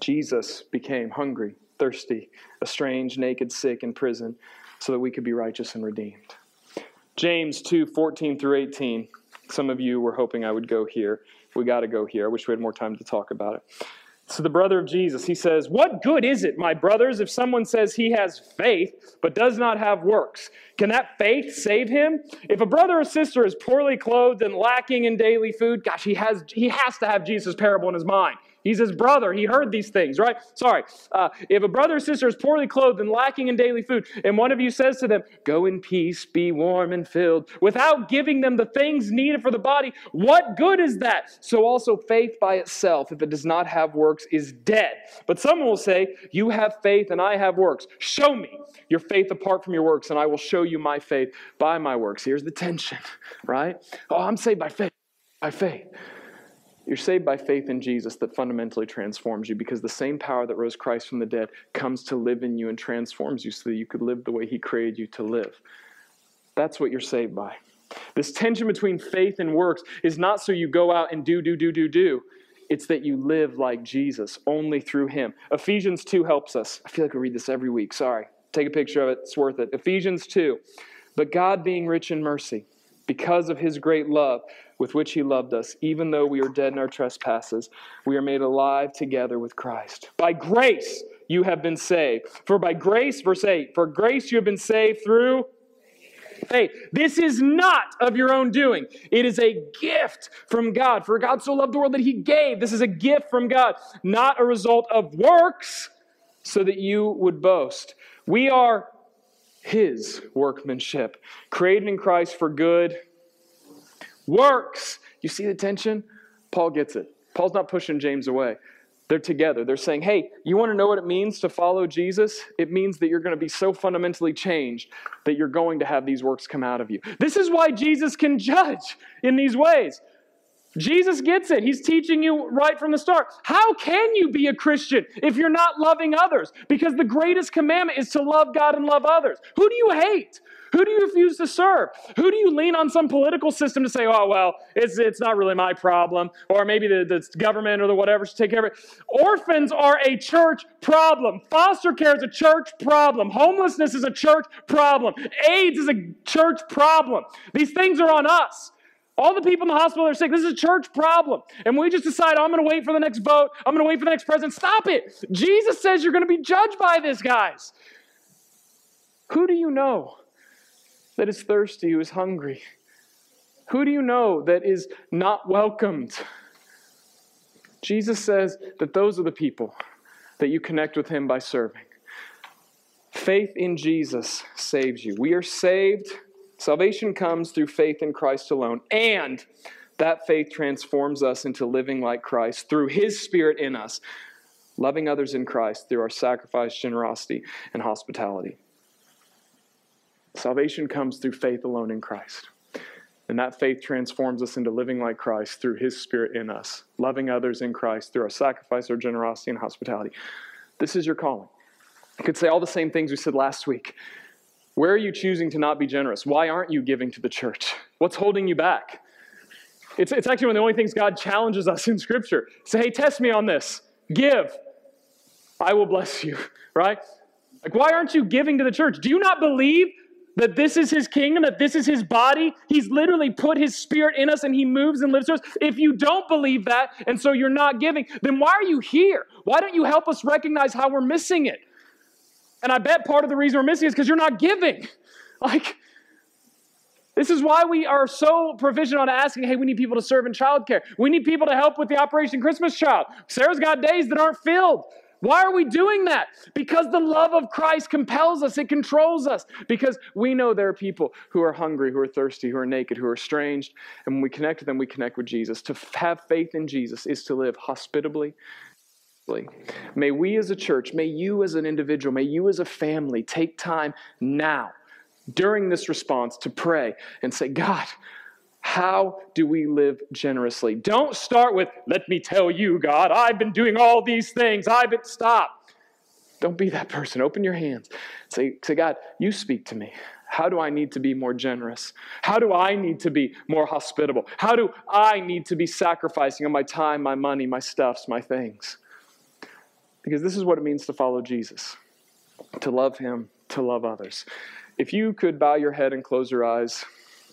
A: Jesus became hungry, thirsty, estranged, naked, sick, in prison, so that we could be righteous and redeemed. James 2 14 through 18. Some of you were hoping I would go here. We got to go here. I wish we had more time to talk about it. So, the brother of Jesus, he says, What good is it, my brothers, if someone says he has faith but does not have works? Can that faith save him? If a brother or sister is poorly clothed and lacking in daily food, gosh, he has, he has to have Jesus' parable in his mind. He's his brother. He heard these things, right? Sorry. Uh, if a brother or sister is poorly clothed and lacking in daily food, and one of you says to them, Go in peace, be warm and filled, without giving them the things needed for the body, what good is that? So also faith by itself, if it does not have works, is dead. But someone will say, You have faith and I have works. Show me your faith apart from your works, and I will show you my faith by my works. Here's the tension, right? Oh, I'm saved by faith. By faith. You're saved by faith in Jesus that fundamentally transforms you because the same power that rose Christ from the dead comes to live in you and transforms you so that you could live the way He created you to live. That's what you're saved by. This tension between faith and works is not so you go out and do, do, do, do, do. It's that you live like Jesus, only through Him. Ephesians 2 helps us. I feel like we read this every week. Sorry. Take a picture of it, it's worth it. Ephesians 2. But God, being rich in mercy, because of His great love, with which he loved us, even though we are dead in our trespasses, we are made alive together with Christ. By grace you have been saved. For by grace, verse 8, for grace you have been saved through faith. This is not of your own doing. It is a gift from God. For God so loved the world that he gave. This is a gift from God, not a result of works, so that you would boast. We are his workmanship, created in Christ for good Works. You see the tension? Paul gets it. Paul's not pushing James away. They're together. They're saying, hey, you want to know what it means to follow Jesus? It means that you're going to be so fundamentally changed that you're going to have these works come out of you. This is why Jesus can judge in these ways. Jesus gets it. He's teaching you right from the start. How can you be a Christian if you're not loving others? Because the greatest commandment is to love God and love others. Who do you hate? Who do you refuse to serve? Who do you lean on some political system to say, oh, well, it's, it's not really my problem, or maybe the, the government or the whatever should take care of it? Orphans are a church problem. Foster care is a church problem. Homelessness is a church problem. AIDS is a church problem. These things are on us. All the people in the hospital are sick. This is a church problem. And we just decide, I'm going to wait for the next vote. I'm going to wait for the next president. Stop it. Jesus says you're going to be judged by this, guys. Who do you know that is thirsty, who is hungry? Who do you know that is not welcomed? Jesus says that those are the people that you connect with Him by serving. Faith in Jesus saves you. We are saved. Salvation comes through faith in Christ alone. And that faith transforms us into living like Christ through His Spirit in us, loving others in Christ through our sacrifice, generosity, and hospitality. Salvation comes through faith alone in Christ. And that faith transforms us into living like Christ through His Spirit in us, loving others in Christ through our sacrifice, our generosity, and hospitality. This is your calling. You could say all the same things we said last week. Where are you choosing to not be generous? Why aren't you giving to the church? What's holding you back? It's, it's actually one of the only things God challenges us in Scripture. Say, hey, test me on this. Give. I will bless you, right? Like, why aren't you giving to the church? Do you not believe that this is his kingdom, that this is his body. He's literally put his spirit in us and he moves and lives through us. If you don't believe that and so you're not giving, then why are you here? Why don't you help us recognize how we're missing it? And I bet part of the reason we're missing is because you're not giving. Like, this is why we are so provisional on asking, hey, we need people to serve in childcare. We need people to help with the Operation Christmas Child. Sarah's got days that aren't filled. Why are we doing that? Because the love of Christ compels us, it controls us. Because we know there are people who are hungry, who are thirsty, who are naked, who are estranged. And when we connect with them, we connect with Jesus. To have faith in Jesus is to live hospitably. May we as a church, may you as an individual, may you as a family take time now during this response to pray and say, God, how do we live generously? Don't start with, let me tell you, God, I've been doing all these things. I've been, stop. Don't be that person. Open your hands. Say, say, God, you speak to me. How do I need to be more generous? How do I need to be more hospitable? How do I need to be sacrificing on my time, my money, my stuffs, my things? Because this is what it means to follow Jesus to love Him, to love others. If you could bow your head and close your eyes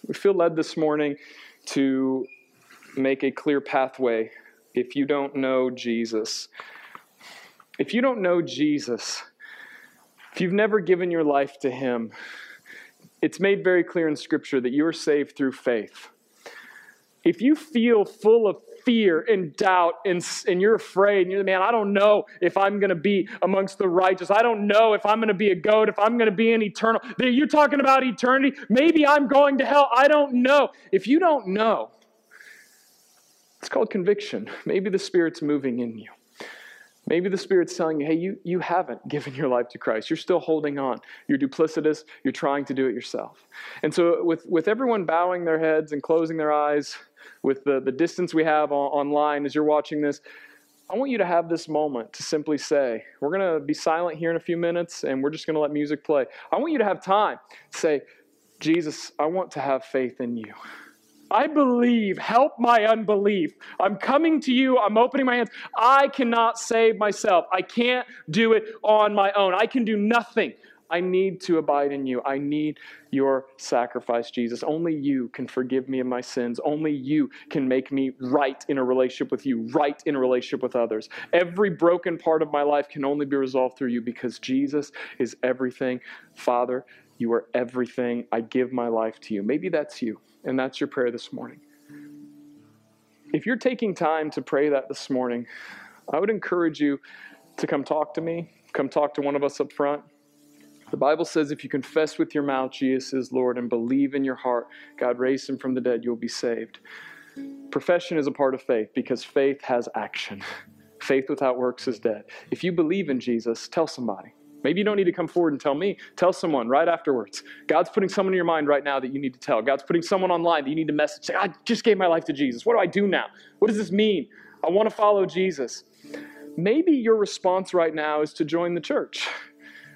A: we feel led this morning to make a clear pathway if you don't know Jesus. If you don't know Jesus, if you've never given your life to Him, it's made very clear in Scripture that you are saved through faith. If you feel full of fear and doubt and, and you're afraid and you're man i don't know if i'm going to be amongst the righteous i don't know if i'm going to be a goat if i'm going to be an eternal you're talking about eternity maybe i'm going to hell i don't know if you don't know it's called conviction maybe the spirit's moving in you Maybe the Spirit's telling you, hey, you, you haven't given your life to Christ. You're still holding on. You're duplicitous. You're trying to do it yourself. And so, with, with everyone bowing their heads and closing their eyes, with the, the distance we have on, online as you're watching this, I want you to have this moment to simply say, we're going to be silent here in a few minutes and we're just going to let music play. I want you to have time to say, Jesus, I want to have faith in you. I believe. Help my unbelief. I'm coming to you. I'm opening my hands. I cannot save myself. I can't do it on my own. I can do nothing. I need to abide in you. I need your sacrifice, Jesus. Only you can forgive me of my sins. Only you can make me right in a relationship with you, right in a relationship with others. Every broken part of my life can only be resolved through you because Jesus is everything. Father, you are everything. I give my life to you. Maybe that's you, and that's your prayer this morning. If you're taking time to pray that this morning, I would encourage you to come talk to me, come talk to one of us up front. The Bible says if you confess with your mouth Jesus is Lord and believe in your heart God raised him from the dead, you'll be saved. Profession is a part of faith because faith has action. Faith without works is dead. If you believe in Jesus, tell somebody. Maybe you don't need to come forward and tell me. Tell someone right afterwards. God's putting someone in your mind right now that you need to tell. God's putting someone online that you need to message. Say, I just gave my life to Jesus. What do I do now? What does this mean? I want to follow Jesus. Maybe your response right now is to join the church.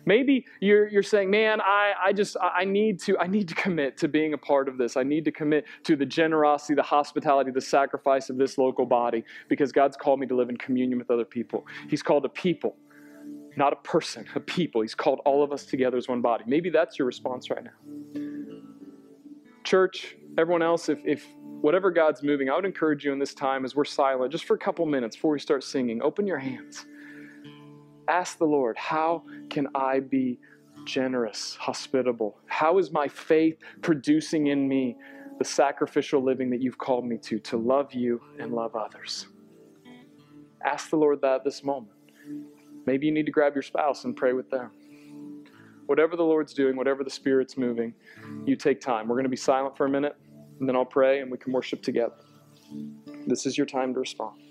A: Maybe you're, you're saying, man, I, I just, I need to, I need to commit to being a part of this. I need to commit to the generosity, the hospitality, the sacrifice of this local body because God's called me to live in communion with other people. He's called a people, not a person, a people. He's called all of us together as one body. Maybe that's your response right now. Church, everyone else, if, if whatever God's moving, I would encourage you in this time as we're silent, just for a couple minutes before we start singing, open your hands ask the Lord, how can I be generous, hospitable? How is my faith producing in me the sacrificial living that you've called me to, to love you and love others? Ask the Lord that this moment. Maybe you need to grab your spouse and pray with them. Whatever the Lord's doing, whatever the Spirit's moving, you take time. We're going to be silent for a minute, and then I'll pray and we can worship together. This is your time to respond.